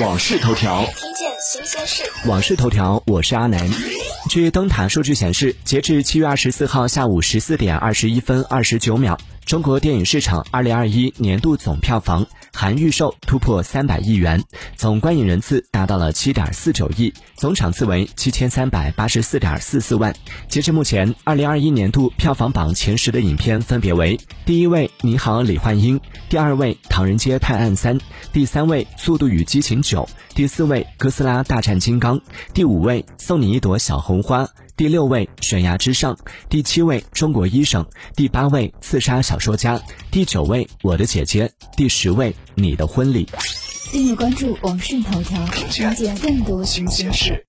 往事头条，听见新鲜事。往事头条，我是阿南。据灯塔数据显示，截至七月二十四号下午十四点二十一分二十九秒。中国电影市场二零二一年度总票房含预售突破三百亿元，总观影人次达到了七点四九亿，总场次为七千三百八十四点四四万。截至目前，二零二一年度票房榜前十的影片分别为：第一位《你好，李焕英》，第二位《唐人街探案三》，第三位《速度与激情九》，第四位《哥斯拉大战金刚》，第五位《送你一朵小红花》。第六位悬崖之上，第七位中国医生，第八位刺杀小说家，第九位我的姐姐，第十位你的婚礼。订阅关注网讯头条，了解更多新鲜事。